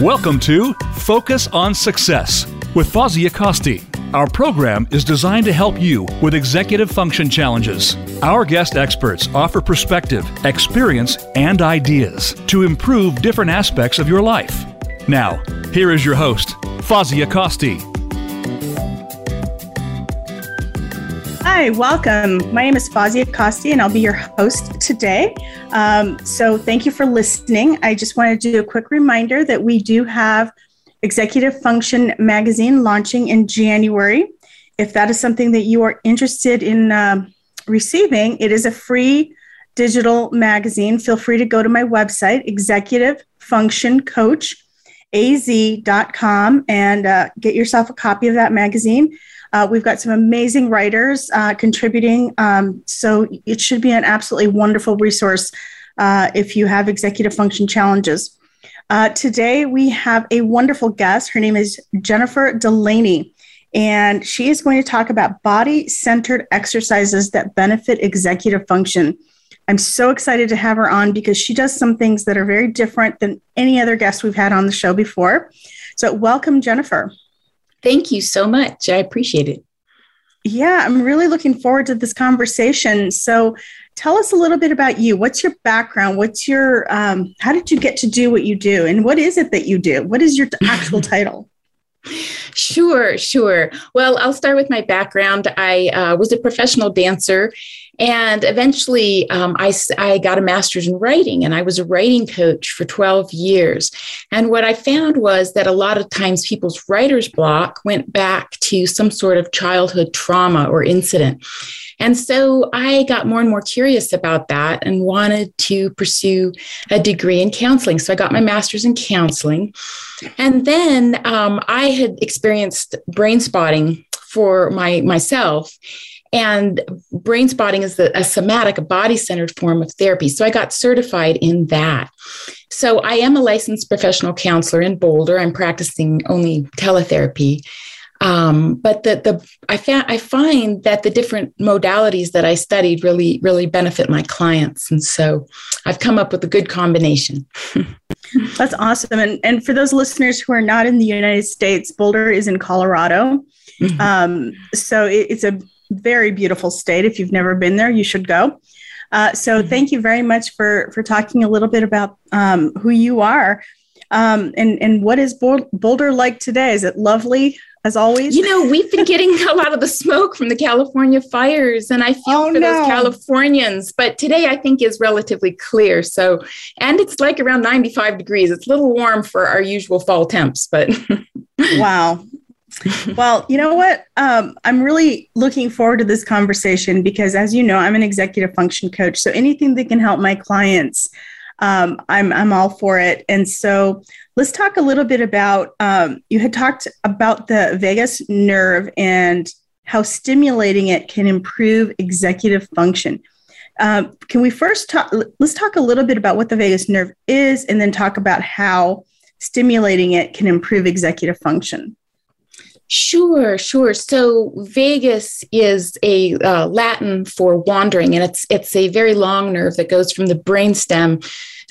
Welcome to Focus on Success with Fawzia Kosti. Our program is designed to help you with executive function challenges. Our guest experts offer perspective, experience, and ideas to improve different aspects of your life. Now, here is your host, Fawzia Kosti. Hi, welcome. My name is Fawzia Kosti, and I'll be your host today. Um, so, thank you for listening. I just wanted to do a quick reminder that we do have Executive Function magazine launching in January. If that is something that you are interested in uh, receiving, it is a free digital magazine. Feel free to go to my website, Executive Function Coach az.com and uh, get yourself a copy of that magazine. Uh, we've got some amazing writers uh, contributing, um, so it should be an absolutely wonderful resource uh, if you have executive function challenges. Uh, today, we have a wonderful guest. Her name is Jennifer Delaney, and she is going to talk about body centered exercises that benefit executive function. I'm so excited to have her on because she does some things that are very different than any other guest we've had on the show before. So, welcome, Jennifer. Thank you so much. I appreciate it. Yeah, I'm really looking forward to this conversation. So, tell us a little bit about you. What's your background? What's your, um, how did you get to do what you do? And what is it that you do? What is your actual title? Sure, sure. Well, I'll start with my background. I uh, was a professional dancer and eventually um, I, I got a master's in writing and I was a writing coach for 12 years. And what I found was that a lot of times people's writer's block went back to some sort of childhood trauma or incident. And so I got more and more curious about that and wanted to pursue a degree in counseling. So I got my master's in counseling. And then um, I had experienced brain spotting for my myself and brain spotting is a somatic, a body centered form of therapy. So I got certified in that. So I am a licensed professional counselor in Boulder. I'm practicing only teletherapy. Um, but the the I found I find that the different modalities that I studied really really benefit my clients, and so I've come up with a good combination. That's awesome. And and for those listeners who are not in the United States, Boulder is in Colorado. Mm-hmm. Um, so it, it's a very beautiful state. If you've never been there, you should go. Uh, so mm-hmm. thank you very much for for talking a little bit about um, who you are um, and and what is Boulder like today? Is it lovely? As always. You know, we've been getting a lot of the smoke from the California fires, and I feel oh, for no. those Californians. But today, I think is relatively clear. So, and it's like around 95 degrees. It's a little warm for our usual fall temps, but wow. well, you know what? Um, I'm really looking forward to this conversation because, as you know, I'm an executive function coach. So anything that can help my clients, um, I'm I'm all for it. And so Let's talk a little bit about um, you had talked about the vagus nerve and how stimulating it can improve executive function. Um, can we first talk? Let's talk a little bit about what the vagus nerve is, and then talk about how stimulating it can improve executive function. Sure, sure. So vagus is a uh, Latin for wandering, and it's it's a very long nerve that goes from the brainstem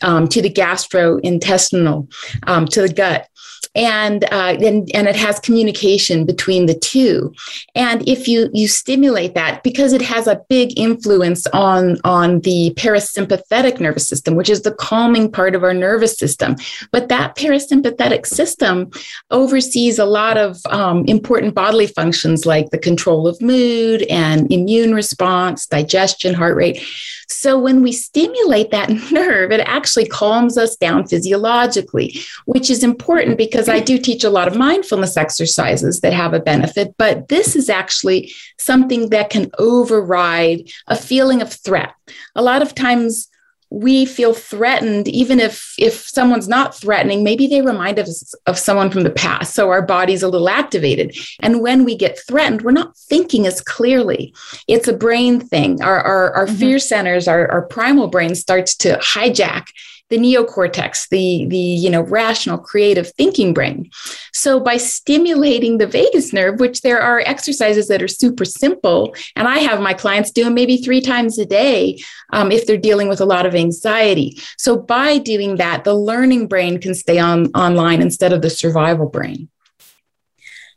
um, to the gastrointestinal, um, to the gut and uh, and and it has communication between the two. And if you you stimulate that, because it has a big influence on on the parasympathetic nervous system, which is the calming part of our nervous system. But that parasympathetic system oversees a lot of um, important bodily functions like the control of mood and immune response, digestion, heart rate. So when we stimulate that nerve, it actually calms us down physiologically, which is important because I do teach a lot of mindfulness exercises that have a benefit, but this is actually something that can override a feeling of threat. A lot of times we feel threatened even if if someone's not threatening maybe they remind us of someone from the past so our body's a little activated. And when we get threatened we're not thinking as clearly. It's a brain thing. Our our, our mm-hmm. fear centers our, our primal brain starts to hijack the neocortex, the the you know rational, creative thinking brain. So by stimulating the vagus nerve, which there are exercises that are super simple, and I have my clients do them maybe three times a day um, if they're dealing with a lot of anxiety. So by doing that, the learning brain can stay on online instead of the survival brain.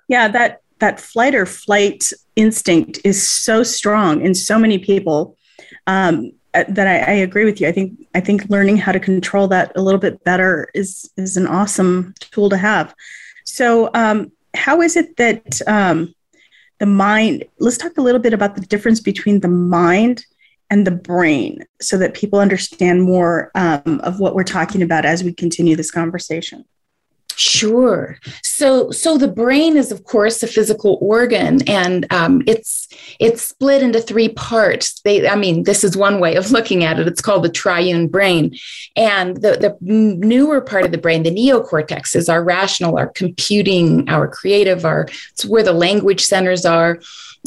Yeah, that that flight or flight instinct is so strong in so many people. Um, that I, I, agree with you. I think I think learning how to control that a little bit better is is an awesome tool to have. So, um, how is it that um, the mind? Let's talk a little bit about the difference between the mind and the brain, so that people understand more um, of what we're talking about as we continue this conversation. Sure. So, so the brain is, of course, a physical organ, and um, it's it's split into three parts. They, I mean, this is one way of looking at it. It's called the triune brain, and the the newer part of the brain, the neocortex, is our rational, our computing, our creative, our it's where the language centers are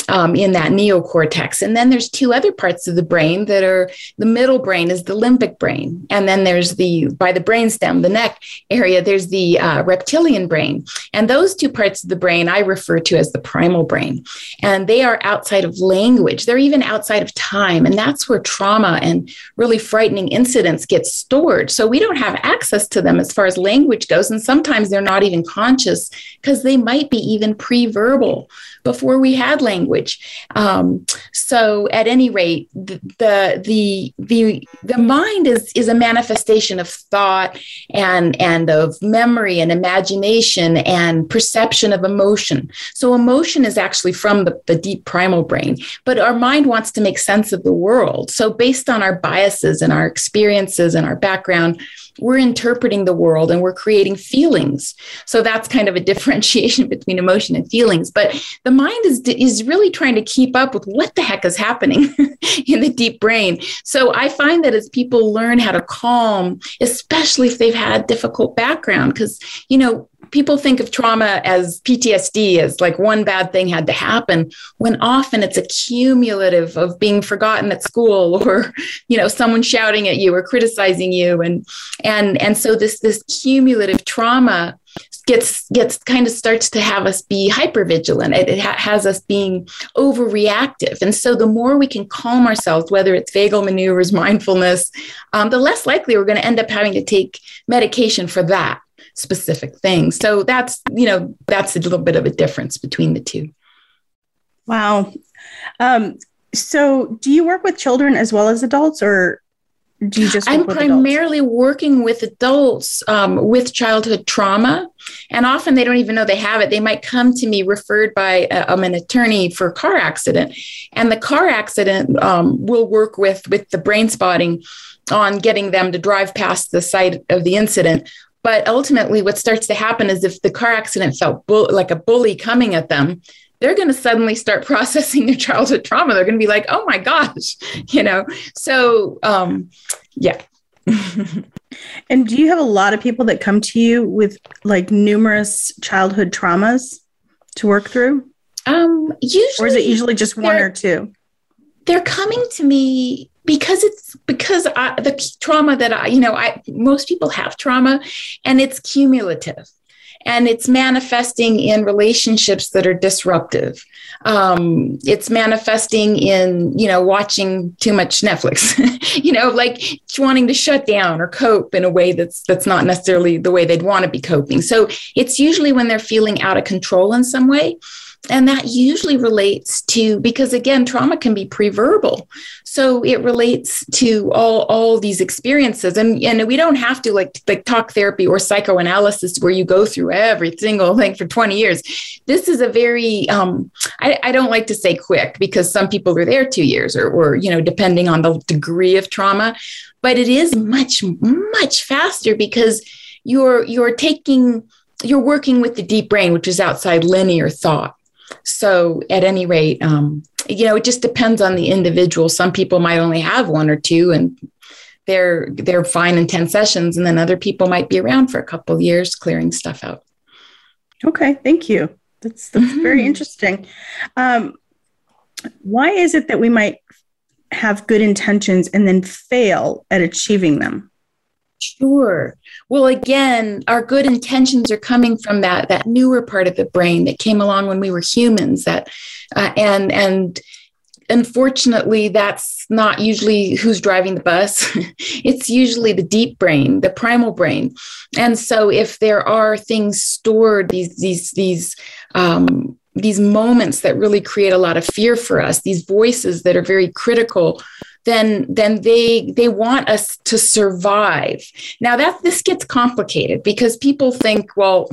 um, in that neocortex. And then there's two other parts of the brain that are the middle brain is the limbic brain. And then there's the, by the brainstem, the neck area, there's the uh, reptilian brain. And those two parts of the brain I refer to as the primal brain. And they are outside of language, they're even outside of time. And that's where trauma and really frightening incidents get stored. So we don't have access to them as far as language goes. And sometimes they're not even conscious because they might be even pre verbal before we had language. Um, so, at any rate, the, the the the mind is is a manifestation of thought and and of memory and imagination and perception of emotion. So, emotion is actually from the, the deep primal brain, but our mind wants to make sense of the world. So, based on our biases and our experiences and our background we're interpreting the world and we're creating feelings. So that's kind of a differentiation between emotion and feelings. But the mind is, is really trying to keep up with what the heck is happening in the deep brain. So I find that as people learn how to calm, especially if they've had a difficult background, because, you know, people think of trauma as PTSD as like one bad thing had to happen when often it's a cumulative of being forgotten at school or you know someone shouting at you or criticizing you. And and and so this this cumulative trauma gets gets kind of starts to have us be hyper vigilant it, it ha- has us being overreactive. And so the more we can calm ourselves whether it's vagal maneuvers mindfulness um, the less likely we're going to end up having to take medication for that specific things. So that's, you know, that's a little bit of a difference between the two. Wow. Um, so do you work with children as well as adults or do you just i'm primarily adults? working with adults um, with childhood trauma and often they don't even know they have it they might come to me referred by uh, um, an attorney for a car accident and the car accident um, will work with with the brain spotting on getting them to drive past the site of the incident but ultimately, what starts to happen is if the car accident felt bull- like a bully coming at them, they're going to suddenly start processing their childhood trauma. They're going to be like, oh my gosh, you know? So, um, yeah. and do you have a lot of people that come to you with like numerous childhood traumas to work through? Um, usually, or is it usually just one or two? They're coming to me because it's because I, the trauma that I, you know, I most people have trauma, and it's cumulative, and it's manifesting in relationships that are disruptive. Um, it's manifesting in you know watching too much Netflix, you know, like wanting to shut down or cope in a way that's that's not necessarily the way they'd want to be coping. So it's usually when they're feeling out of control in some way and that usually relates to because again trauma can be pre-verbal. So it relates to all all these experiences. And and we don't have to like like talk therapy or psychoanalysis where you go through every single thing for 20 years. This is a very um, I, I don't like to say quick because some people are there two years or, or you know depending on the degree of trauma. But it is much much faster because you're you're taking you're working with the deep brain which is outside linear thought so, at any rate, um, you know, it just depends on the individual. Some people might only have one or two, and they're they're fine in ten sessions, and then other people might be around for a couple years clearing stuff out. Okay, thank you. That's that's mm-hmm. very interesting. Um, why is it that we might have good intentions and then fail at achieving them? Sure. Well, again, our good intentions are coming from that that newer part of the brain that came along when we were humans. That uh, and and unfortunately, that's not usually who's driving the bus. it's usually the deep brain, the primal brain. And so, if there are things stored, these these these um, these moments that really create a lot of fear for us, these voices that are very critical then then they they want us to survive. Now that this gets complicated because people think well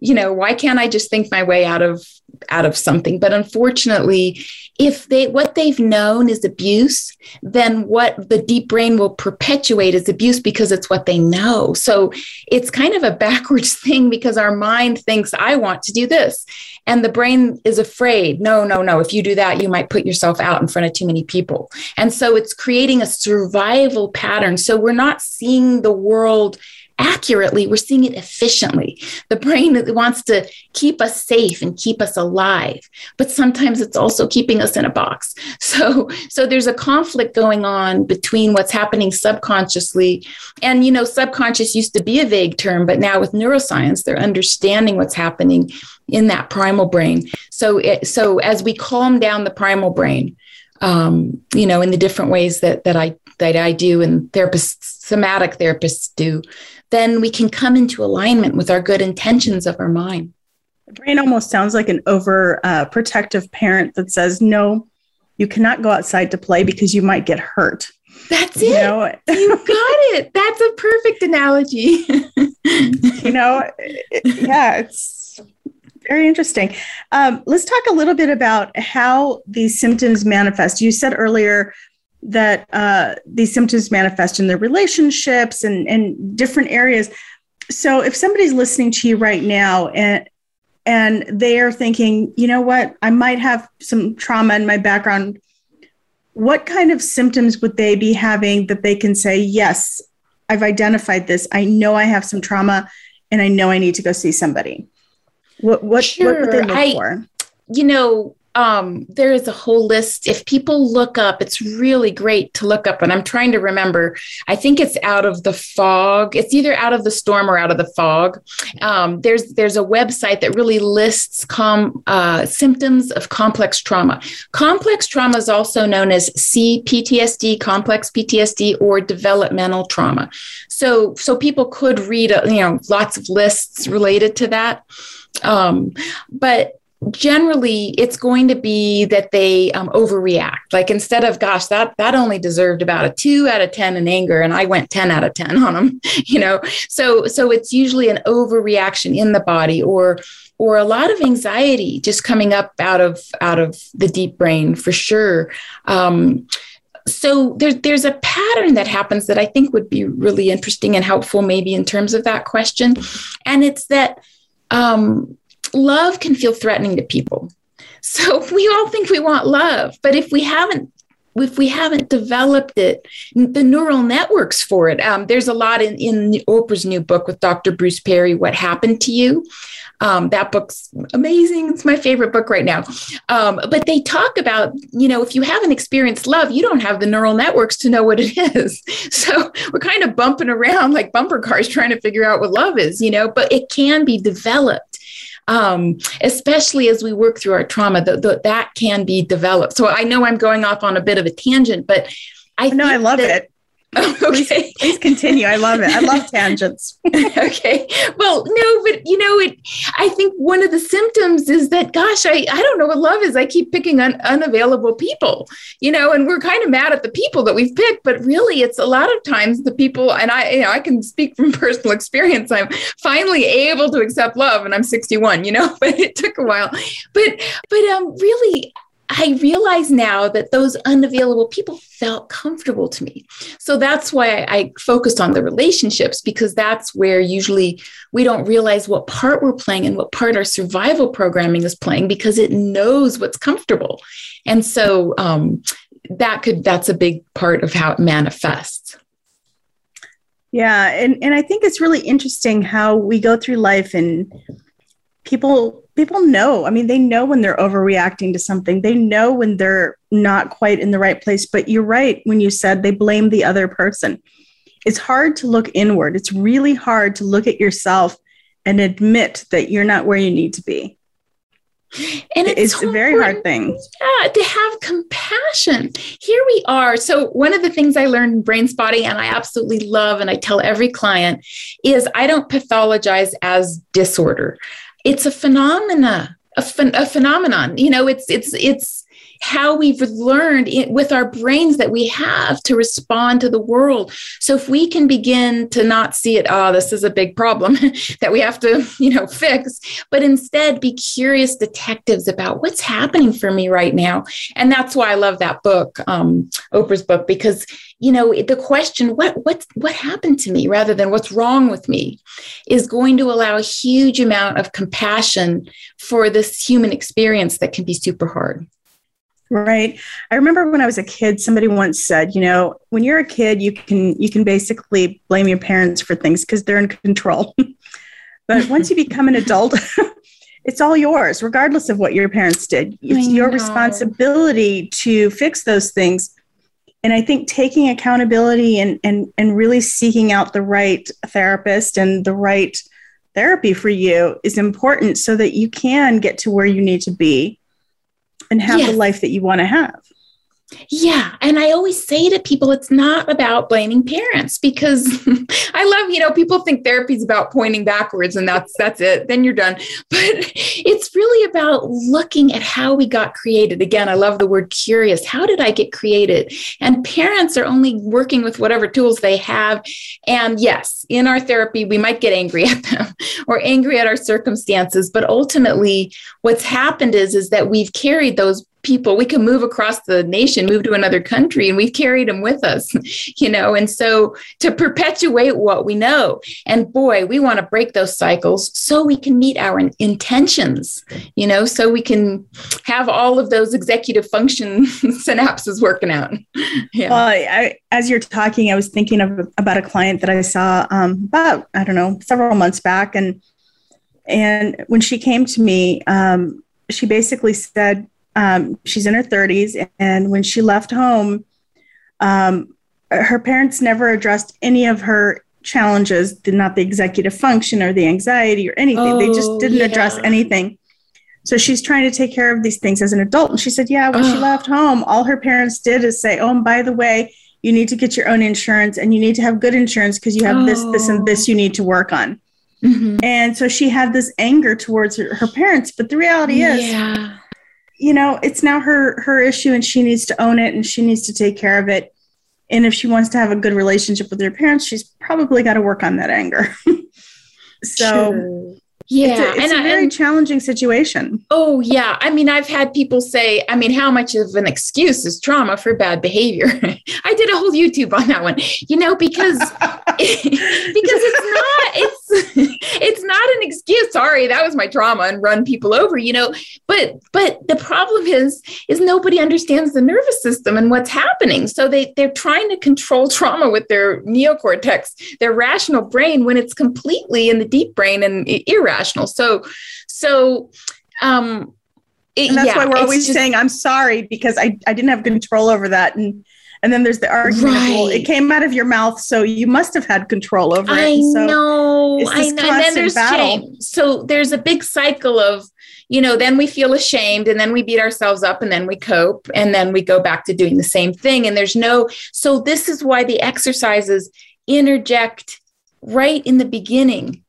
you know why can't i just think my way out of out of something. But unfortunately if they what they've known is abuse then what the deep brain will perpetuate is abuse because it's what they know. So it's kind of a backwards thing because our mind thinks i want to do this. And the brain is afraid. No no no. If you do that you might put yourself out in front of too many people. And so it's creating a survival pattern. So we're not seeing the world accurately, we're seeing it efficiently. The brain wants to keep us safe and keep us alive, but sometimes it's also keeping us in a box. So, so there's a conflict going on between what's happening subconsciously. And, you know, subconscious used to be a vague term, but now with neuroscience, they're understanding what's happening in that primal brain. So, it, so as we calm down the primal brain, um, you know, in the different ways that that I that I do and therapists, somatic therapists do, then we can come into alignment with our good intentions of our mind. The brain almost sounds like an over uh, protective parent that says, no, you cannot go outside to play because you might get hurt. That's it. You, know? you got it. That's a perfect analogy. you know, yeah, it's very interesting. Um, let's talk a little bit about how these symptoms manifest. You said earlier that uh, these symptoms manifest in their relationships and, and different areas. So if somebody's listening to you right now and and they are thinking, you know what, I might have some trauma in my background, what kind of symptoms would they be having that they can say, yes, I've identified this. I know I have some trauma and I know I need to go see somebody. What what, sure. what would they look I, for? You know, um, there is a whole list. If people look up, it's really great to look up. And I'm trying to remember, I think it's out of the fog. It's either out of the storm or out of the fog. Um, there's there's a website that really lists com, uh, symptoms of complex trauma. Complex trauma is also known as CPTSD, complex PTSD, or developmental trauma. So so people could read, uh, you know, lots of lists related to that. Um, but generally it's going to be that they um, overreact. Like instead of gosh that that only deserved about a 2 out of 10 in anger and i went 10 out of 10 on them you know? So so it's usually an overreaction in the body or or a lot of anxiety just coming up out of out of the deep brain for sure. Um, so there's there's a pattern that happens that I think would be really interesting and helpful, maybe in terms of that question, and it's that um, love can feel threatening to people. So we all think we want love, but if we haven't if we haven't developed it, the neural networks for it. Um, there's a lot in, in Oprah's new book with Dr. Bruce Perry, What Happened to You. Um, that book's amazing. It's my favorite book right now. Um, but they talk about, you know, if you haven't experienced love, you don't have the neural networks to know what it is. So we're kind of bumping around like bumper cars trying to figure out what love is, you know, but it can be developed um, especially as we work through our trauma, the, the, that can be developed. So I know I'm going off on a bit of a tangent, but I know I love that, it. okay. Please, please, continue. I love it. I love tangents. okay. Well, no, but you know, it. I think one of the symptoms is that, gosh, I, I don't know what love is. I keep picking on unavailable people, you know, and we're kind of mad at the people that we've picked, but really, it's a lot of times the people, and I, you know, I can speak from personal experience. I'm finally able to accept love, and I'm 61, you know, but it took a while. But, but um, really, I realize now that those unavailable people felt comfortable to me. So that's why I focused on the relationships because that's where usually we don't realize what part we're playing and what part our survival programming is playing because it knows what's comfortable. And so um, that could that's a big part of how it manifests. Yeah, and and I think it's really interesting how we go through life and people people know i mean they know when they're overreacting to something they know when they're not quite in the right place but you're right when you said they blame the other person it's hard to look inward. It's really hard to look at yourself and admit that you're not where you need to be. And it's, it's a very hard thing. Yeah, to have compassion. Here we are. So, one of the things I learned in brain spotting, and I absolutely love, and I tell every client, is I don't pathologize as disorder. It's a phenomena, a, ph- a phenomenon. You know, it's it's it's how we've learned it, with our brains that we have to respond to the world. So if we can begin to not see it, oh, this is a big problem that we have to, you know, fix, but instead be curious detectives about what's happening for me right now. And that's why I love that book, um, Oprah's book, because you know the question what what what happened to me rather than what's wrong with me is going to allow a huge amount of compassion for this human experience that can be super hard Right. I remember when I was a kid, somebody once said, you know, when you're a kid, you can you can basically blame your parents for things because they're in control. but once you become an adult, it's all yours, regardless of what your parents did. It's your responsibility to fix those things. And I think taking accountability and and and really seeking out the right therapist and the right therapy for you is important so that you can get to where you need to be and have yes. the life that you want to have. Yeah. And I always say to people, it's not about blaming parents because I love, you know, people think therapy is about pointing backwards and that's that's it. Then you're done. But it's really about looking at how we got created. Again, I love the word curious. How did I get created? And parents are only working with whatever tools they have. And yes, in our therapy, we might get angry at them or angry at our circumstances. But ultimately, what's happened is, is that we've carried those people we can move across the nation move to another country and we've carried them with us you know? And so to perpetuate what we know and boy we want to break those cycles so we can meet our intentions you know? So we can have all of those executive function synapses working out. Yeah. Well I, as you're talking i was thinking of about a client that i saw um, about i don't know several months back and and when she came to me um, she basically said um, she's in her 30s, and when she left home, um, her parents never addressed any of her challenges, not the executive function or the anxiety or anything. Oh, they just oh, didn't yeah. address anything. So she's trying to take care of these things as an adult. And she said, Yeah, when she left home, all her parents did is say, Oh, and by the way, you need to get your own insurance and you need to have good insurance because you have oh. this, this, and this you need to work on. Mm-hmm. And so she had this anger towards her, her parents. But the reality is, yeah you know it's now her her issue and she needs to own it and she needs to take care of it and if she wants to have a good relationship with her parents she's probably got to work on that anger so True. Yeah, it's a, it's and a very and, challenging situation. Oh yeah, I mean, I've had people say, I mean, how much of an excuse is trauma for bad behavior? I did a whole YouTube on that one, you know, because because it's not it's it's not an excuse. Sorry, that was my trauma and run people over, you know. But but the problem is is nobody understands the nervous system and what's happening. So they they're trying to control trauma with their neocortex, their rational brain, when it's completely in the deep brain and irrational. So, so, um, it, and that's yeah, why we're always just, saying, I'm sorry because I, I didn't have control over that. And, and then there's the argument right. well, it came out of your mouth, so you must have had control over it. I so know. I know. And then there's battle. shame. So there's a big cycle of, you know, then we feel ashamed and then we beat ourselves up and then we cope and then we go back to doing the same thing. And there's no, so this is why the exercises interject right in the beginning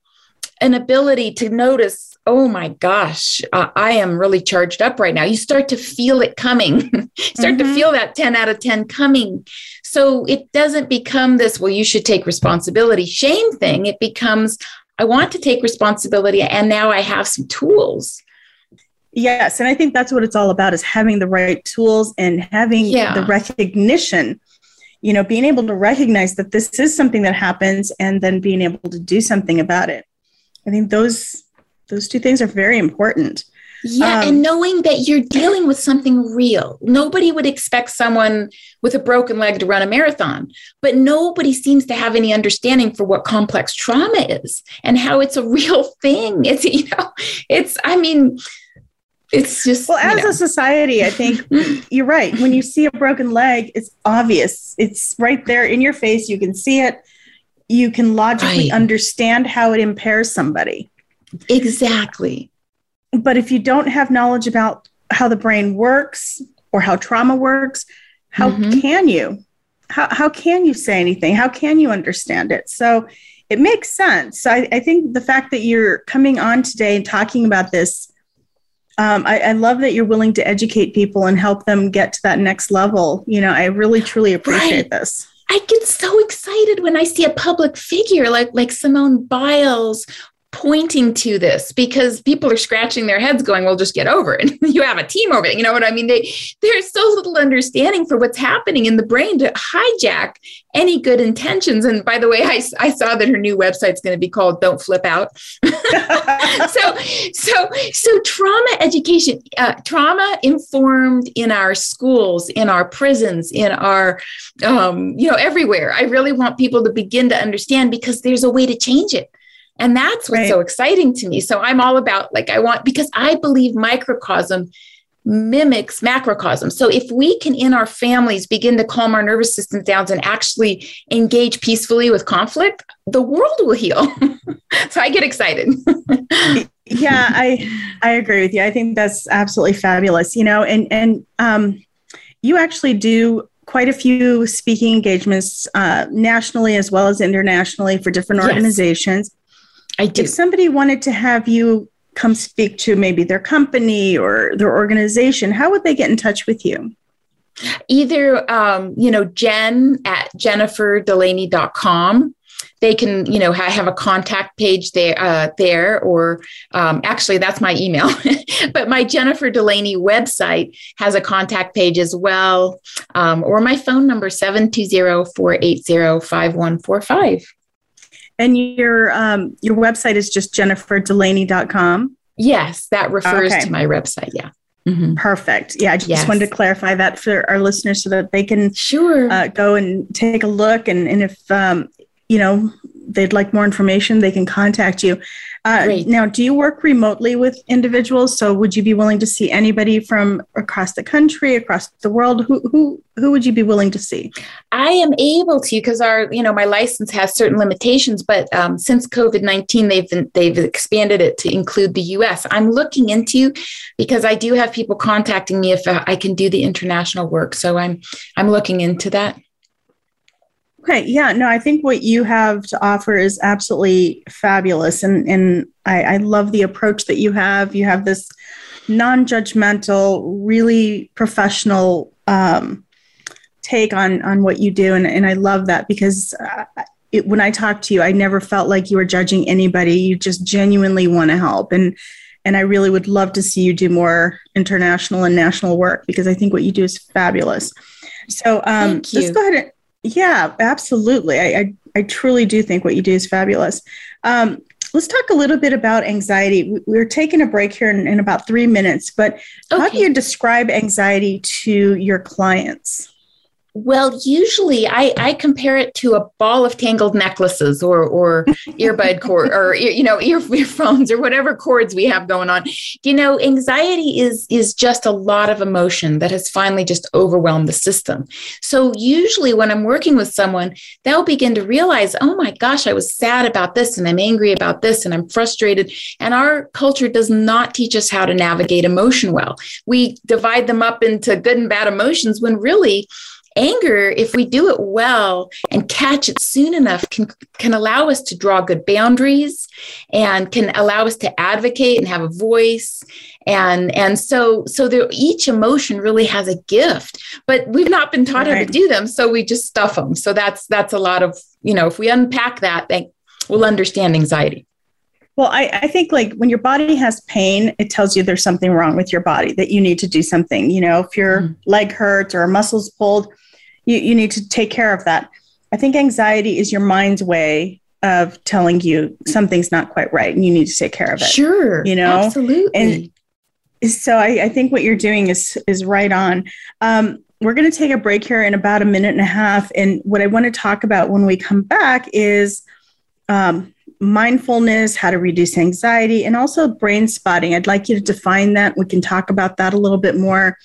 an ability to notice oh my gosh uh, i am really charged up right now. You start to feel it coming. Start mm-hmm. to feel that 10 out of 10 coming. So it doesn't become this well you should take responsibility shame thing. It becomes i want to take responsibility and now i have some tools. Yes and i think that's what it's all about is having the right tools and having yeah. the recognition you know being able to recognize that this is something that happens and then being able to do something about it. I think those those two things are very important. Yeah, um, and knowing that you're dealing with something real. Nobody would expect someone with a broken leg to run a marathon, but nobody seems to have any understanding for what complex trauma is and how it's a real thing. It's you know, it's I mean, it's just well as know. a society i think you're right when you see a broken leg it's obvious it's right there in your face you can see it you can logically right. understand how it impairs somebody. Exactly. But if you don't have knowledge about how the brain works or how trauma works, how mm-hmm. can you? How, how can you say anything? How can you understand it? So it makes sense. So I, I think the fact that you're coming on today and talking about this, um, I, I, love that you're willing to educate people and help them get to that next level. You know, I really truly appreciate right. this. I get so excited when I see a public figure like like Simone Biles pointing to this because people are scratching their heads going well just get over it. You have a team over it. You know what i mean? They there's so little understanding for what's happening in the brain to hijack any good intentions. And by the way i, I saw that her new website's going to be called don't flip out. So so so trauma education uh, trauma informed in our schools in our prisons in our um, you know everywhere. I really want people to begin to understand because there's a way to change it and that's what's right. so exciting to me. So I'm all about like, I want, because I believe microcosm mimics macrocosm. So if we can in our families begin to calm our nervous system down and actually engage peacefully with conflict, the world will heal. so I get excited. yeah, I I agree with you. I think that's absolutely fabulous. You know, and and um you actually do quite a few speaking engagements uh, nationally as well as internationally for different organizations. I do. If somebody wanted to have you come speak to maybe their company or their organization, how would they get in touch with you? Either, um, you know, Jen at jenniferdelaney.com. They can, you know, have a contact page there, uh, there, or um, actually, that's my email. but my Jennifer Delaney website has a contact page as well, um, or my phone number 720 480 5145. And your um, your website is just jenniferdelaney.com. Yes, that refers okay. to my website. Yeah. Mm-hmm. Perfect. Yeah, I just yes. wanted to clarify that for our listeners so that they can sure uh, go and take a look. And, and if um, you know they'd like more information, they can contact you. Uh, now, do you work remotely with individuals? So, would you be willing to see anybody from across the country, across the world? Who who who would you be willing to see? I am able to because our you know my license has certain limitations, but um, since COVID nineteen, they've been, they've expanded it to include the U.S. I'm looking into because I do have people contacting me if I can do the international work. So I'm I'm looking into that. Okay. Yeah. No, I think what you have to offer is absolutely fabulous. And, and I, I love the approach that you have. You have this non judgmental, really professional um, take on, on what you do. And, and I love that because uh, it, when I talk to you, I never felt like you were judging anybody. You just genuinely want to help. And, and I really would love to see you do more international and national work because I think what you do is fabulous. So um, let's go ahead and yeah, absolutely. I, I, I truly do think what you do is fabulous. Um, let's talk a little bit about anxiety. We're taking a break here in, in about three minutes, but okay. how do you describe anxiety to your clients? Well, usually I, I compare it to a ball of tangled necklaces or or earbud cord or you know ear, earphones or whatever cords we have going on. You know, anxiety is is just a lot of emotion that has finally just overwhelmed the system. So usually when I'm working with someone, they'll begin to realize, oh my gosh, I was sad about this and I'm angry about this and I'm frustrated. And our culture does not teach us how to navigate emotion well. We divide them up into good and bad emotions when really anger if we do it well and catch it soon enough can can allow us to draw good boundaries and can allow us to advocate and have a voice and and so so there, each emotion really has a gift but we've not been taught right. how to do them so we just stuff them so that's that's a lot of you know if we unpack that then we'll understand anxiety well, I, I, think like when your body has pain, it tells you there's something wrong with your body that you need to do something. You know, if your mm. leg hurts or muscles pulled, you, you need to take care of that. I think anxiety is your mind's way of telling you something's not quite right and you need to take care of it. Sure. You know, absolutely. And so I, I think what you're doing is is right on. Um, we're going to take a break here in about a minute and a half. And what I want to talk about when we come back is um, mindfulness, how to reduce anxiety, and also brain spotting. I'd like you to define that. We can talk about that a little bit more.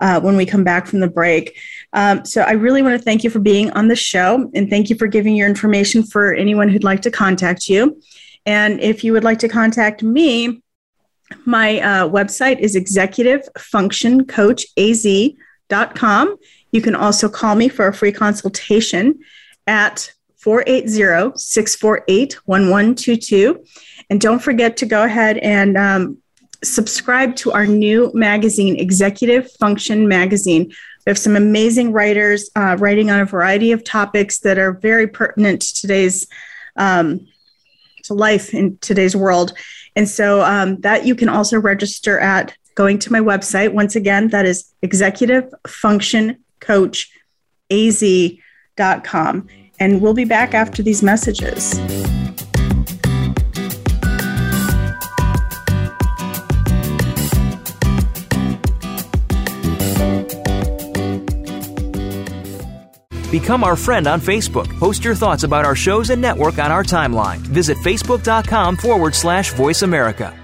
uh, when we come back from the break. Um, so I really want to thank you for being on the show and thank you for giving your information for anyone who'd like to contact you. And if you would like to contact me, my uh, website is executivefunctioncoachaz.com. You can also call me for a free consultation at 480 648 1122. And don't forget to go ahead and um, subscribe to our new magazine, Executive Function Magazine. We have some amazing writers uh, writing on a variety of topics that are very pertinent to today's um, to life in today's world. And so um, that you can also register at going to my website. Once again, that is executive function coach az.com. And we'll be back after these messages. Become our friend on Facebook. Post your thoughts about our shows and network on our timeline. Visit facebook.com forward slash voice America.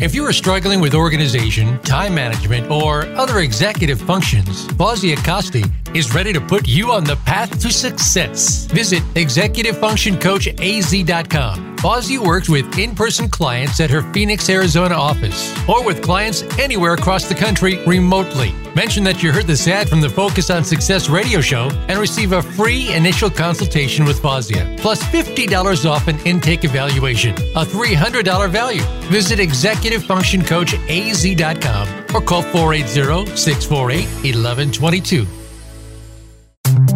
If you are struggling with organization, time management, or other executive functions, Fawzia Costi is ready to put you on the path to success. Visit executivefunctioncoachaz.com. Fawzia works with in person clients at her Phoenix, Arizona office or with clients anywhere across the country remotely. Mention that you heard this ad from the Focus on Success radio show and receive a free initial consultation with Fawzia, plus $50 off an intake evaluation, a $300 value. Visit Executive Function Coach executivefunctioncoachaz.com or call 480 648 1122.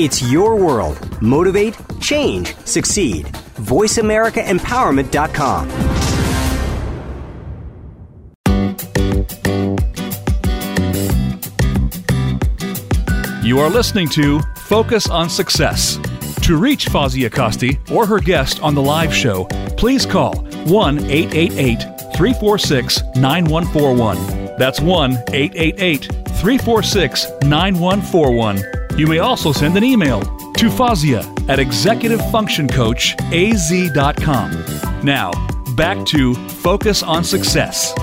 It's your world. Motivate, change, succeed. VoiceAmericaEmpowerment.com. You are listening to Focus on Success. To reach Fawzia Costi or her guest on the live show, please call 1 888 346 9141. That's 1 888 346 9141. You may also send an email to Fawzia at executivefunctioncoachaz.com. Now, back to Focus on Success.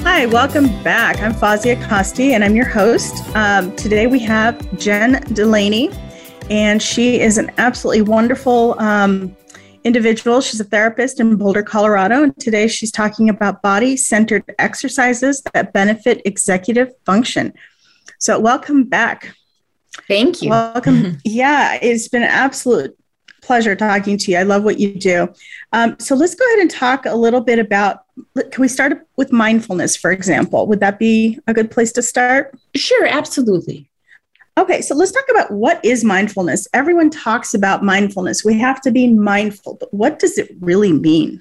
Hi, welcome back. I'm Fawzia Costi, and I'm your host. Um, today we have Jen Delaney, and she is an absolutely wonderful um, individual. She's a therapist in Boulder, Colorado, and today she's talking about body centered exercises that benefit executive function. So, welcome back. Thank you. Welcome. yeah, it's been an absolute pleasure talking to you. I love what you do. Um, so, let's go ahead and talk a little bit about. Can we start with mindfulness, for example? Would that be a good place to start? Sure, absolutely. Okay, so let's talk about what is mindfulness. Everyone talks about mindfulness. We have to be mindful, but what does it really mean?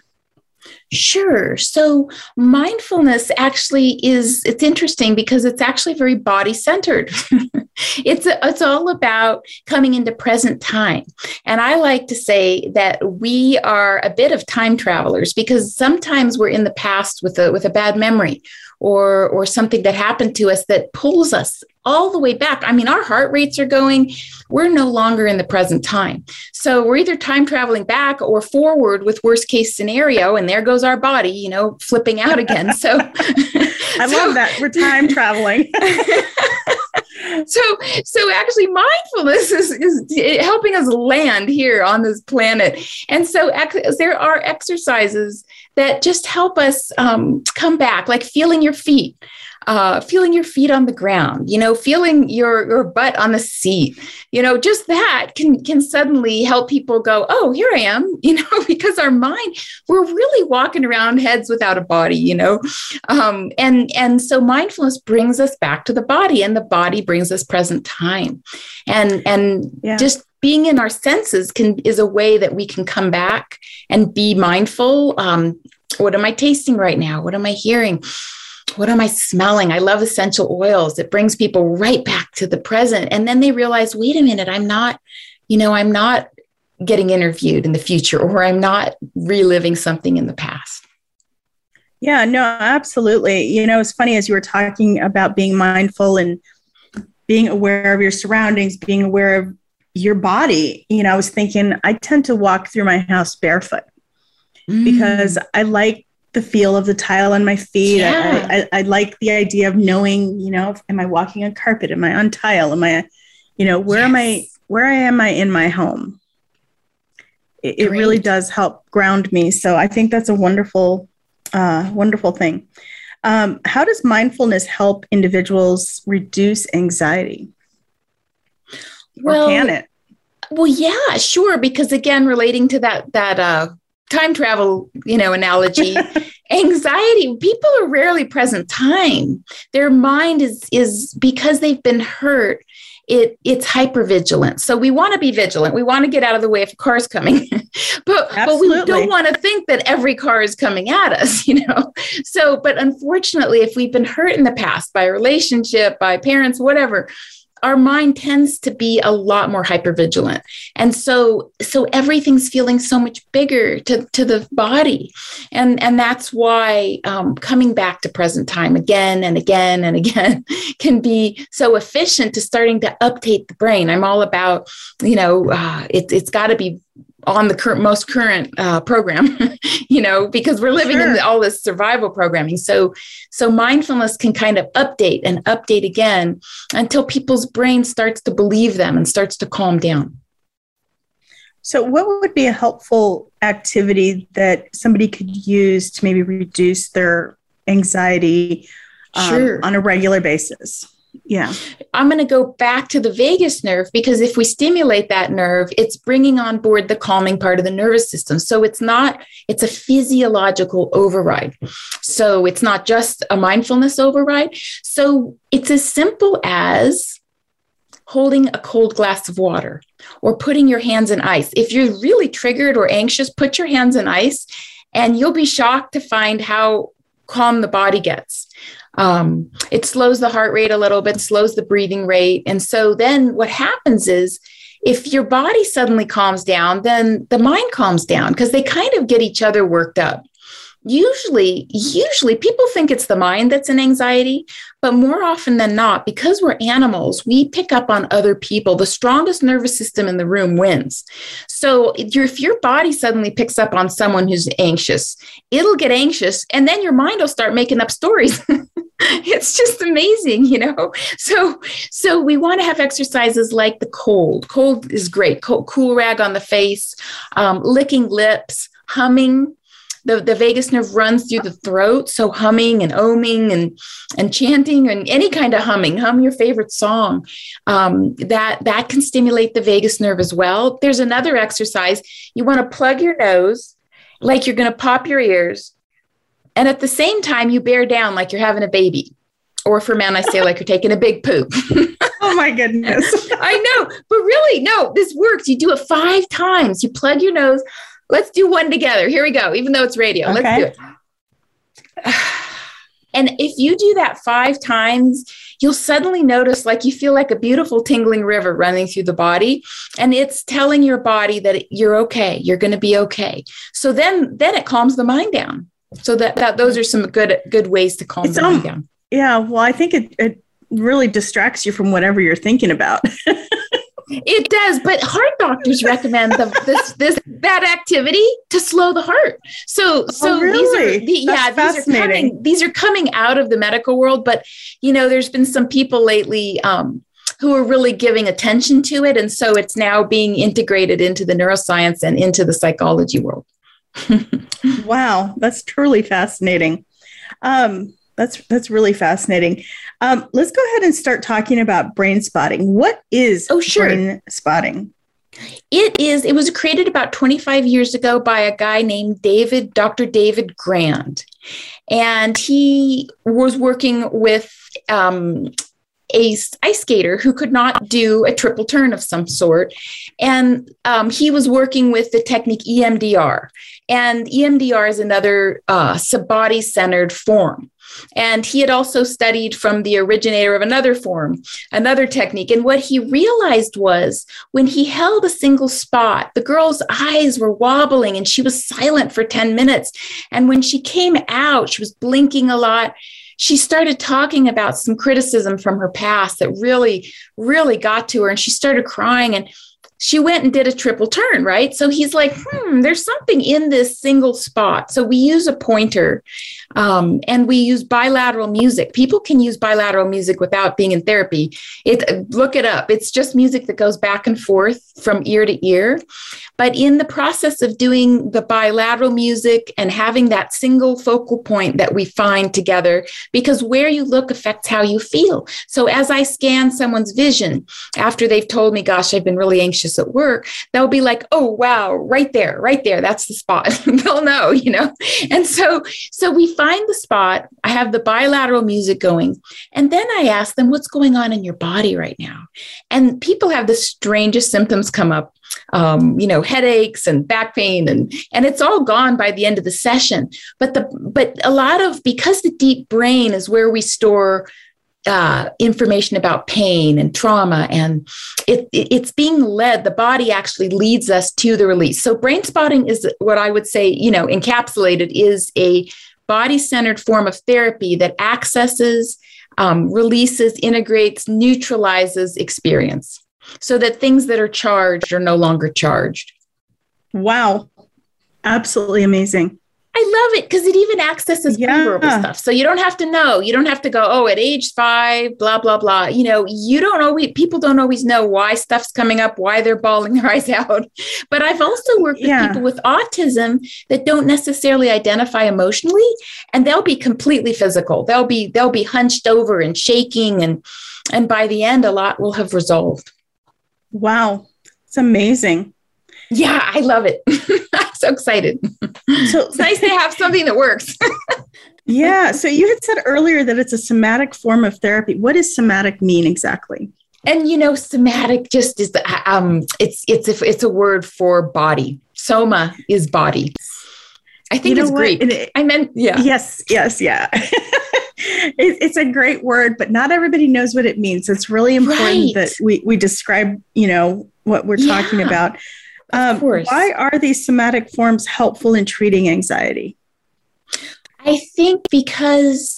Sure. So mindfulness actually is it's interesting because it's actually very body centered. it's it's all about coming into present time. And I like to say that we are a bit of time travelers because sometimes we're in the past with a with a bad memory or or something that happened to us that pulls us all the way back. I mean, our heart rates are going, we're no longer in the present time. So we're either time traveling back or forward with worst case scenario, and there goes our body, you know, flipping out again. So I love that. We're time traveling. so so actually mindfulness is, is helping us land here on this planet and so ex- there are exercises that just help us um, come back like feeling your feet uh, feeling your feet on the ground, you know, feeling your your butt on the seat, you know, just that can can suddenly help people go, oh, here I am, you know, because our mind we're really walking around heads without a body, you know, um, and and so mindfulness brings us back to the body, and the body brings us present time, and and yeah. just being in our senses can is a way that we can come back and be mindful um, what am i tasting right now? What am i hearing what am I smelling? I love essential oils. It brings people right back to the present. And then they realize, wait a minute, I'm not, you know, I'm not getting interviewed in the future or I'm not reliving something in the past. Yeah, no, absolutely. You know, it's funny as you were talking about being mindful and being aware of your surroundings, being aware of your body. You know, I was thinking I tend to walk through my house barefoot mm. because I like the feel of the tile on my feet. Yeah. I, I, I, like the idea of knowing, you know, am I walking on carpet? Am I on tile? Am I, you know, where yes. am I, where am I in my home? It, it, really does help ground me. So I think that's a wonderful, uh, wonderful thing. Um, how does mindfulness help individuals reduce anxiety? Well, or can it? Well, yeah, sure. Because again, relating to that that uh, time travel, you know, analogy, anxiety, people are rarely present time. Their mind is is because they've been hurt, it it's hyper vigilant. So we want to be vigilant. We want to get out of the way if a car's coming. but but we don't want to think that every car is coming at us, you know. So but unfortunately, if we've been hurt in the past by a relationship, by parents, whatever, our mind tends to be a lot more hypervigilant. And so so everything's feeling so much bigger to, to the body. And and that's why um, coming back to present time again and again and again can be so efficient to starting to update the brain. I'm all about you know uh, it, it's got to be on the current most current uh, program you know because we're living sure. in all this survival programming so so mindfulness can kind of update and update again until people's brain starts to believe them and starts to calm down so what would be a helpful activity that somebody could use to maybe reduce their anxiety um, sure. on a regular basis yeah. I'm going to go back to the vagus nerve because if we stimulate that nerve, it's bringing on board the calming part of the nervous system. So it's not, it's a physiological override. So it's not just a mindfulness override. So it's as simple as holding a cold glass of water or putting your hands in ice. If you're really triggered or anxious, put your hands in ice and you'll be shocked to find how calm the body gets. Um, it slows the heart rate a little bit, slows the breathing rate. And so then what happens is if your body suddenly calms down, then the mind calms down because they kind of get each other worked up usually usually people think it's the mind that's in anxiety but more often than not because we're animals we pick up on other people. The strongest nervous system in the room wins. So if your body suddenly picks up on someone who's anxious it'll get anxious and then your mind will start making up stories. It's just amazing you know? So so we want to have exercises like the cold. Cold is great. Cold, cool rag on the face um, licking lips humming the, the vagus nerve runs through the throat. So humming and oming and, and chanting and any kind of humming, hum your favorite song. Um, that, that can stimulate the vagus nerve as well. There's another exercise. You want to plug your nose like you're going to pop your ears. And at the same time, you bear down like you're having a baby. Or for men, I say like you're taking a big poop. oh my goodness. I know, but really, no, this works. You do it five times. You plug your nose, Let's do one together. Here we go, even though it's radio. Okay. Let's do it. And if you do that five times, you'll suddenly notice like you feel like a beautiful tingling river running through the body and it's telling your body that you're okay you're going to be okay so then then it calms the mind down so that, that those are some good good ways to calm it's the mind down yeah well i think it, it really distracts you from whatever you're thinking about It does, but heart doctors recommend the, this this that activity to slow the heart. So so oh, really? these are the, yeah these are coming these are coming out of the medical world, but you know there's been some people lately um, who are really giving attention to it. And so it's now being integrated into the neuroscience and into the psychology world. wow, that's truly fascinating. Um, that's that's really fascinating. Um, let's go ahead and start talking about brain spotting. What is oh, sure. brain spotting? It is, it was created about 25 years ago by a guy named David, Dr. David Grand. And he was working with um, a ice skater who could not do a triple turn of some sort. And um, he was working with the technique EMDR. And EMDR is another uh, body centered form. And he had also studied from the originator of another form, another technique. And what he realized was when he held a single spot, the girl's eyes were wobbling and she was silent for 10 minutes. And when she came out, she was blinking a lot she started talking about some criticism from her past that really, really got to her. And she started crying. And she went and did a triple turn, right? So he's like, hmm, there's something in this single spot. So we use a pointer um, and we use bilateral music. People can use bilateral music without being in therapy. It look it up. It's just music that goes back and forth from ear to ear. But in the process of doing the bilateral music and having that single focal point that we find together, because where you look affects how you feel. So as I scan someone's vision after they've told me, gosh, I've been really anxious at work, they'll be like, oh, wow, right there, right there. That's the spot. they'll know, you know? And so, so we find the spot. I have the bilateral music going. And then I ask them, what's going on in your body right now? And people have the strangest symptoms come up um, you know, headaches and back pain, and and it's all gone by the end of the session. But the but a lot of because the deep brain is where we store uh, information about pain and trauma, and it, it, it's being led. The body actually leads us to the release. So brain spotting is what I would say, you know, encapsulated is a body centered form of therapy that accesses, um, releases, integrates, neutralizes experience so that things that are charged are no longer charged. Wow. Absolutely amazing. I love it because it even accesses yeah. verbal stuff. So you don't have to know. You don't have to go, oh, at age five, blah, blah, blah. You know, you don't always, people don't always know why stuff's coming up, why they're bawling their eyes out. But I've also worked with yeah. people with autism that don't necessarily identify emotionally, and they'll be completely physical. They'll be, they'll be hunched over and shaking. And, and by the end, a lot will have resolved. Wow. It's amazing. Yeah, I love it. I'm so excited. So it's nice to have something that works. yeah. So you had said earlier that it's a somatic form of therapy. What does somatic mean exactly? And you know, somatic just is um it's it's a, it's a word for body. Soma is body. I think you it's Greek. It, I meant yeah. Yes, yes, yeah. it, it's a great word, but not everybody knows what it means. It's really important right. that we, we describe, you know, what we're yeah, talking about. Um, why are these somatic forms helpful in treating anxiety? I think because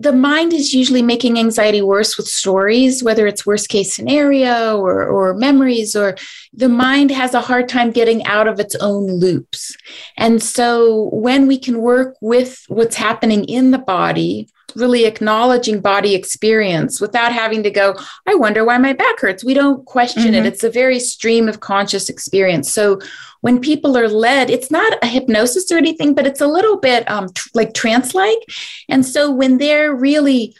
the mind is usually making anxiety worse with stories, whether it's worst case scenario or, or memories, or the mind has a hard time getting out of its own loops. And so when we can work with what's happening in the body, really acknowledging body experience without having to go, I wonder why my back hurts. We don't question mm-hmm. it. It's a very stream of conscious experience. So when people are led, it's not a hypnosis or anything, but it's a little bit um, tr- like trance like. And so when they're really,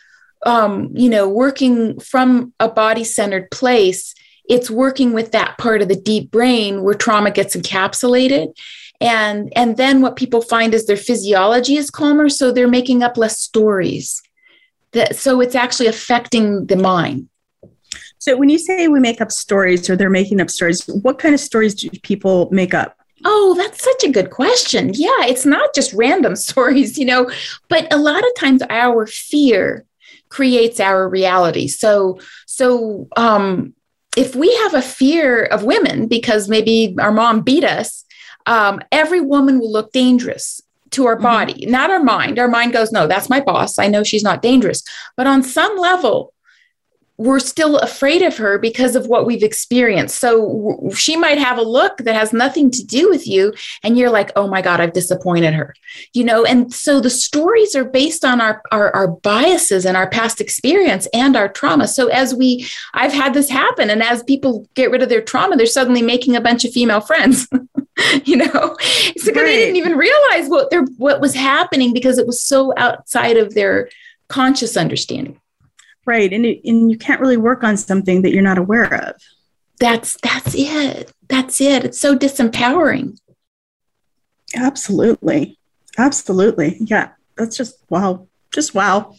um, you know, working from a body centered place, it's working with that part of the deep brain where trauma gets encapsulated. And and then what people find is their physiology is calmer so they're making up less stories. That so it's actually affecting the mind so when you say we make up stories or they're making up stories what kind of stories do people make up Oh, that's such a good question. Yeah, it's not just random stories, you know, but a lot of times our fear creates our reality. So, so um, if we have a fear of women because maybe our mom beat us, um, every woman will look dangerous to our mm-hmm. body, mm-hmm. not our mind. Our mind goes, no, that's my boss. I know she's not dangerous. But on some level, we're still afraid of her because of what we've experienced. So she might have a look that has nothing to do with you. And you're like, oh my God, I've disappointed her. You know, and so the stories are based on our, our, our biases and our past experience and our trauma. So as we, I've had this happen. And as people get rid of their trauma, they're suddenly making a bunch of female friends. you know, it's like right. they didn't even realize what their what was happening because it was so outside of their conscious understanding. Right. And, it, and you can't really work on something that you're not aware of. That's that's it. That's it. It's so disempowering. Absolutely. Absolutely. Yeah. That's just wow. Just wow.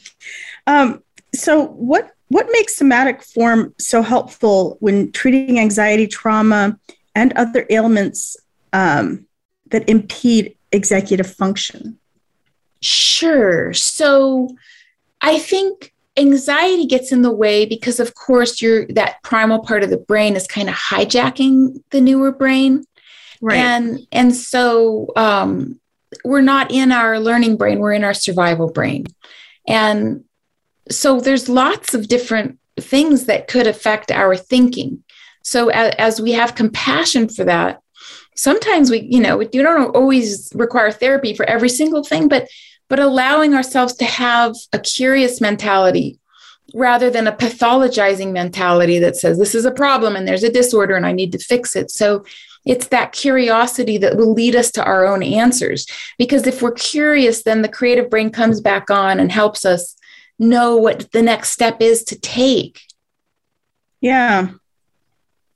Um, so what what makes somatic form so helpful when treating anxiety, trauma, and other ailments um, that impede executive function? Sure. So I think anxiety gets in the way because of course your that primal part of the brain is kind of hijacking the newer brain. Right. And and so um, we're not in our learning brain we're in our survival brain. And so there's lots of different things that could affect our thinking. So as, as we have compassion for that sometimes we you know you don't always require therapy for every single thing but but allowing ourselves to have a curious mentality rather than a pathologizing mentality that says this is a problem and there's a disorder and I need to fix it. So it's that curiosity that will lead us to our own answers. Because if we're curious, then the creative brain comes back on and helps us know what the next step is to take. Yeah.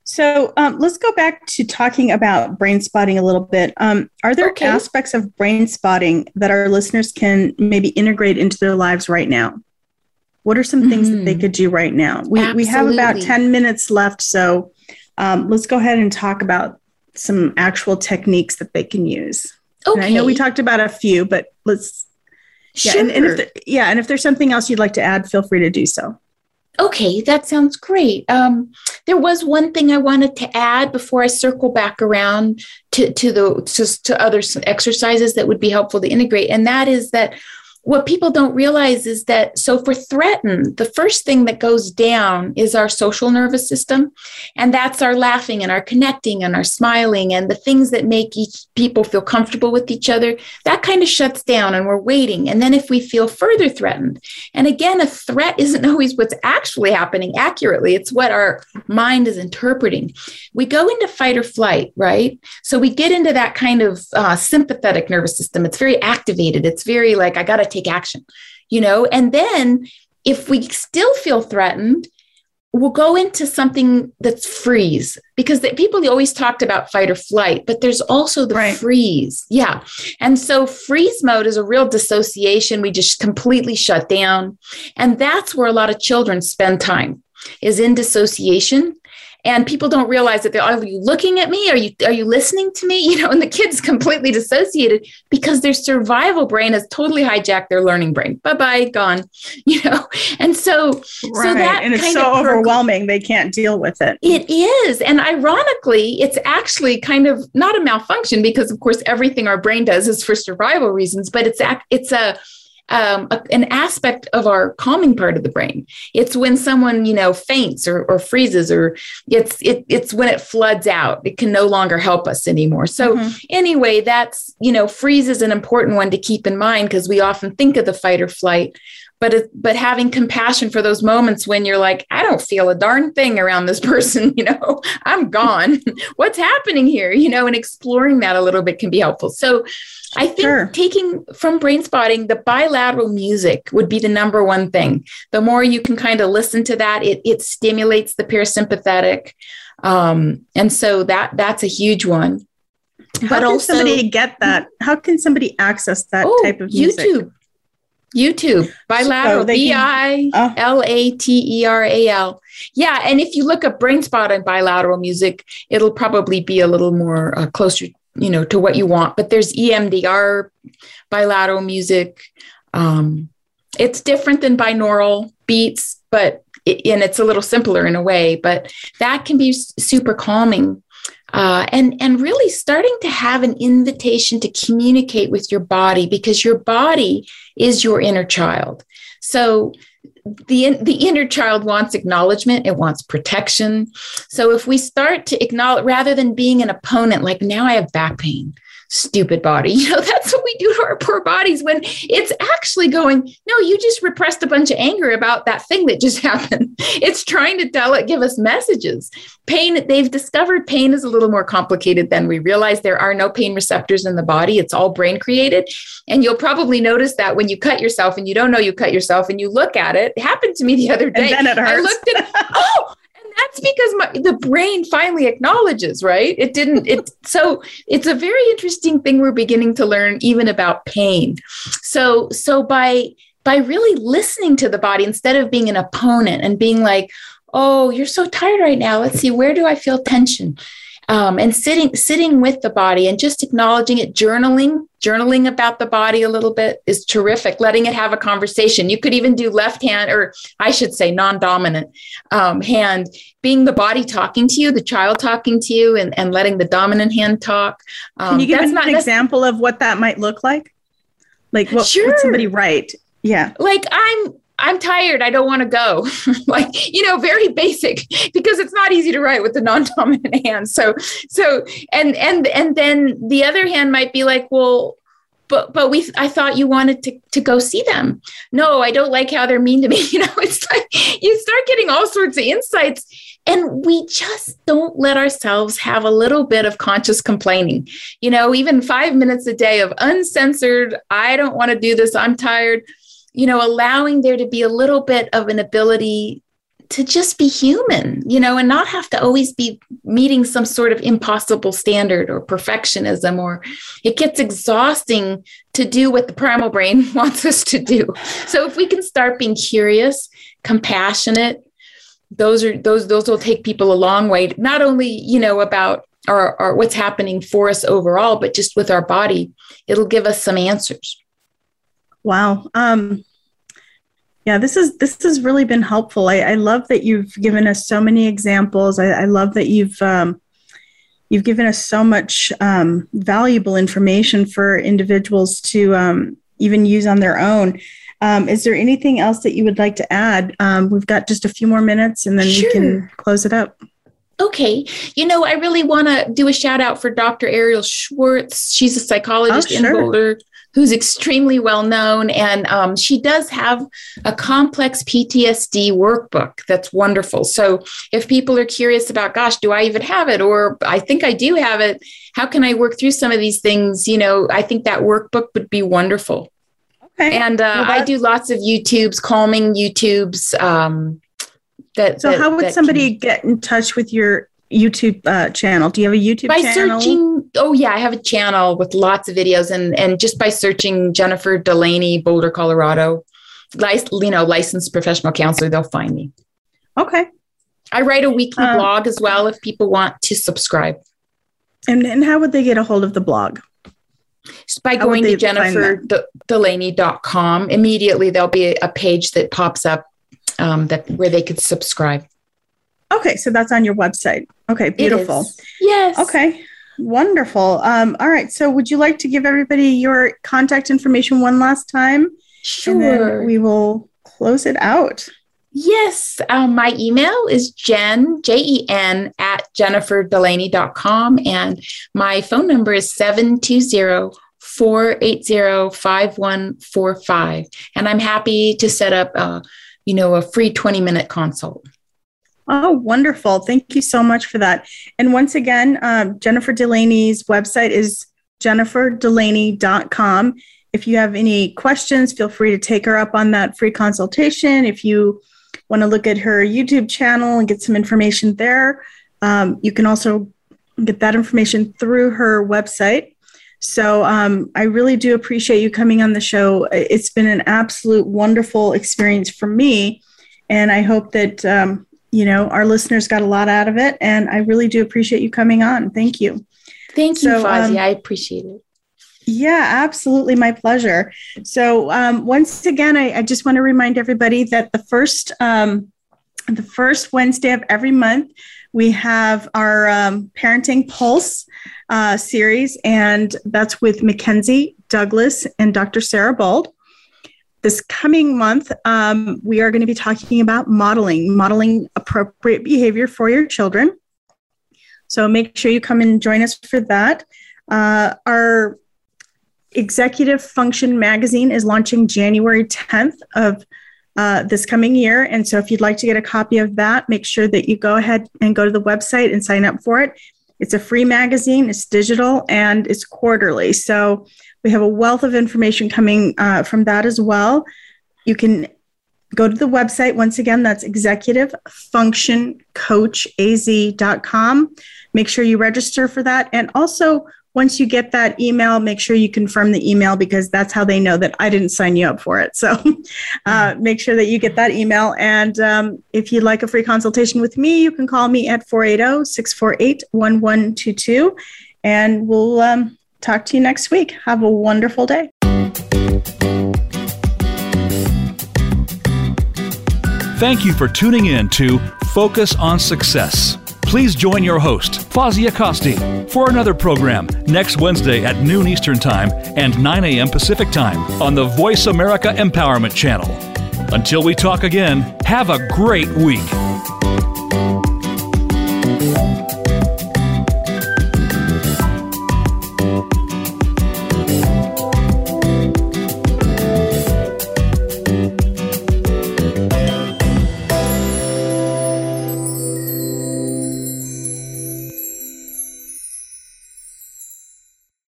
So um, let's go back to talking about brain spotting a little bit. Um, are there okay. aspects of brain spotting that our listeners can maybe integrate into their lives right now? What are some things mm-hmm. that they mm-hmm. could do right now? We, we have about 10 minutes left. So um, let's go ahead and talk about some actual techniques that they can use. Okay. And I know we talked about a few, but let's. Yeah, sure. and, and if the, yeah, and if there's something else you'd like to add, feel free to do so. Okay, that sounds great. Um, there was one thing I wanted to add before I circle back around to, to the to, to other exercises that would be helpful to integrate, and that is that what people don't realize is that so for threatened the first thing that goes down is our social nervous system and that's our laughing and our connecting and our smiling and the things that make each people feel comfortable with each other. That kind of shuts down and we're waiting. And then if we feel further threatened and again a threat isn't always what's actually happening accurately. It's what our mind is interpreting. We go into fight or flight right? So we get into that kind of uh, sympathetic nervous system. It's very activated. It's very like i gotta take action, you know? And then if we still feel threatened, we'll go into something that's freeze because the, people always talked about fight or flight, but there's also the right. freeze. Yeah. And so freeze mode is a real dissociation. We just completely shut down. And that's where a lot of children spend time is in dissociation and people don't realize that they're are you looking at me? Are you are you listening to me? You know and the kids completely dissociated because their survival brain has totally hijacked their learning brain. Bye bye gone you know? And so right. so that and it's so overwhelming they can't deal with it. It is and ironically it's actually kind of not a malfunction because of course everything our brain does is for survival reasons but it's it's a um, a, an aspect of our calming part of the brain. It's when someone, you know, faints or, or freezes, or it's it, it's when it floods out. It can no longer help us anymore. So mm-hmm. anyway, that's you know, freeze is an important one to keep in mind because we often think of the fight or flight but it, but having compassion for those moments when you're like i don't feel a darn thing around this person you know i'm gone what's happening here you know and exploring that a little bit can be helpful so i think sure. taking from brain spotting the bilateral music would be the number one thing the more you can kind of listen to that it, it stimulates the parasympathetic um, and so that that's a huge one how but can also, somebody get that? How can somebody access that oh, type of music? YouTube. YouTube, bilateral, B I L A T E R A L. Yeah. And if you look up brain spot and bilateral music, it'll probably be a little more uh, closer, you know, to what you want. But there's EMDR bilateral music. Um, it's different than binaural beats, but it, and it's a little simpler in a way, but that can be super calming uh, and and really starting to have an invitation to communicate with your body because your body is your inner child. So the the inner child wants acknowledgement it wants protection so if we start to acknowledge rather than being an opponent like now i have back pain stupid body. You know, that's what we do to our poor bodies when it's actually going, no, you just repressed a bunch of anger about that thing that just happened. It's trying to tell it, give us messages. Pain, they've discovered pain is a little more complicated than we realize. There are no pain receptors in the body, it's all brain created. And you'll probably notice that when you cut yourself and you don't know you cut yourself and you look at it, it happened to me the other day. I looked at, oh, that's because my, the brain finally acknowledges, right? It didn't, it, so it's a very interesting thing we're beginning to learn even about pain. So, so by, by really listening to the body instead of being an opponent and being like, oh, you're so tired right now. Let's see, where do I feel tension? Um, and sitting sitting with the body and just acknowledging it journaling journaling about the body a little bit is terrific. Letting it have a conversation. You could even do left hand or i should say non-dominant um, hand being the body talking to you the child talking to you and, and letting the dominant hand talk. Um, can you give us an example of what that might look like? Like what sure. would somebody write? Yeah. Like i'm I'm tired. I don't want to go. like, you know, very basic because it's not easy to write with the non-dominant hand. So, so, and, and, and then the other hand might be like, well, but, but we, I thought you wanted to, to go see them. No, I don't like how they're mean to me. You know, it's like you start getting all sorts of insights and we just don't let ourselves have a little bit of conscious complaining. You know, even five minutes a day of uncensored, I don't want to do this. I'm tired you know, allowing there to be a little bit of an ability to just be human, you know, and not have to always be meeting some sort of impossible standard or perfectionism, or it gets exhausting to do what the primal brain wants us to do. So if we can start being curious, compassionate, those are those those will take people a long way, not only, you know, about our, our what's happening for us overall, but just with our body. It'll give us some answers. Wow. Um, yeah, this is this has really been helpful. I, I love that you've given us so many examples. I, I love that you've um, you've given us so much um, valuable information for individuals to um, even use on their own. Um, is there anything else that you would like to add? Um, we've got just a few more minutes, and then sure. we can close it up. Okay. You know, I really want to do a shout out for Dr. Arielle Schwartz. She's a psychologist oh, sure. in Boulder who's extremely well known. And um, she does have a complex PTSD workbook that's wonderful. So if people are curious about, gosh, do I even have it? Or I think I do have it. How can I work through some of these things? You know, I think that workbook would be wonderful. Okay. And uh, well, I do lots of YouTubes, calming YouTubes. Um, that, so that, how would somebody can, get in touch with your YouTube uh, channel? Do you have a YouTube channel? by channel? searching? Oh yeah, I have a channel with lots of videos, and and just by searching Jennifer Delaney, Boulder, Colorado, lic- you know, licensed professional counselor, they'll find me. Okay. I write a weekly um, blog as well if people want to subscribe. And and how would they get a hold of the blog? Just by how going to jenniferdelaney.com. Immediately, there'll be a, a page that pops up um, that where they could subscribe. Okay, so that's on your website. Okay, beautiful. Yes. Okay, wonderful. Um, all right, so would you like to give everybody your contact information one last time? Sure. we will close it out. Yes, um, my email is jen, J E N, at jenniferdelaney.com. And my phone number is 720 480 5145. And I'm happy to set up, a, you know, a free 20 minute consult. Oh, wonderful. Thank you so much for that. And once again, um, Jennifer Delaney's website is jenniferdelaney.com. If you have any questions, feel free to take her up on that free consultation. If you want to look at her YouTube channel and get some information there, um, you can also get that information through her website. So um, I really do appreciate you coming on the show. It's been an absolute wonderful experience for me. And I hope that um, you know, our listeners got a lot out of it. And I really do appreciate you coming on. Thank you. Thank you, so, Fozzie. Um, I appreciate it. Yeah, absolutely. My pleasure. So um, once again, I, I, just want to remind everybody that the first um, the first Wednesday of every month, we have our um, Parenting Pulse uh, series, and that's with Mackenzie Douglas and Dr. Sarah Bald. This coming month, um, we are going to be talking about modeling, modeling appropriate behavior for your children. So make sure you come and join us for that. Uh, our Executive Function magazine is launching January 10th of uh, this coming year. And so if you'd like to get a copy of that, make sure that you go ahead and go to the website and sign up for it. It's a free magazine, it's digital, and it's quarterly. So we have a wealth of information coming uh, from that as well. You can go to the website. Once again, that's executivefunctioncoachaz.com. Make sure you register for that. And also, once you get that email, make sure you confirm the email because that's how they know that I didn't sign you up for it. So uh, make sure that you get that email. And um, if you'd like a free consultation with me, you can call me at 480 648 1122. And we'll um, talk to you next week. Have a wonderful day. Thank you for tuning in to Focus on Success. Please join your host, Fazia Costi, for another program next Wednesday at noon Eastern Time and 9 a.m. Pacific Time on the Voice America Empowerment Channel. Until we talk again, have a great week.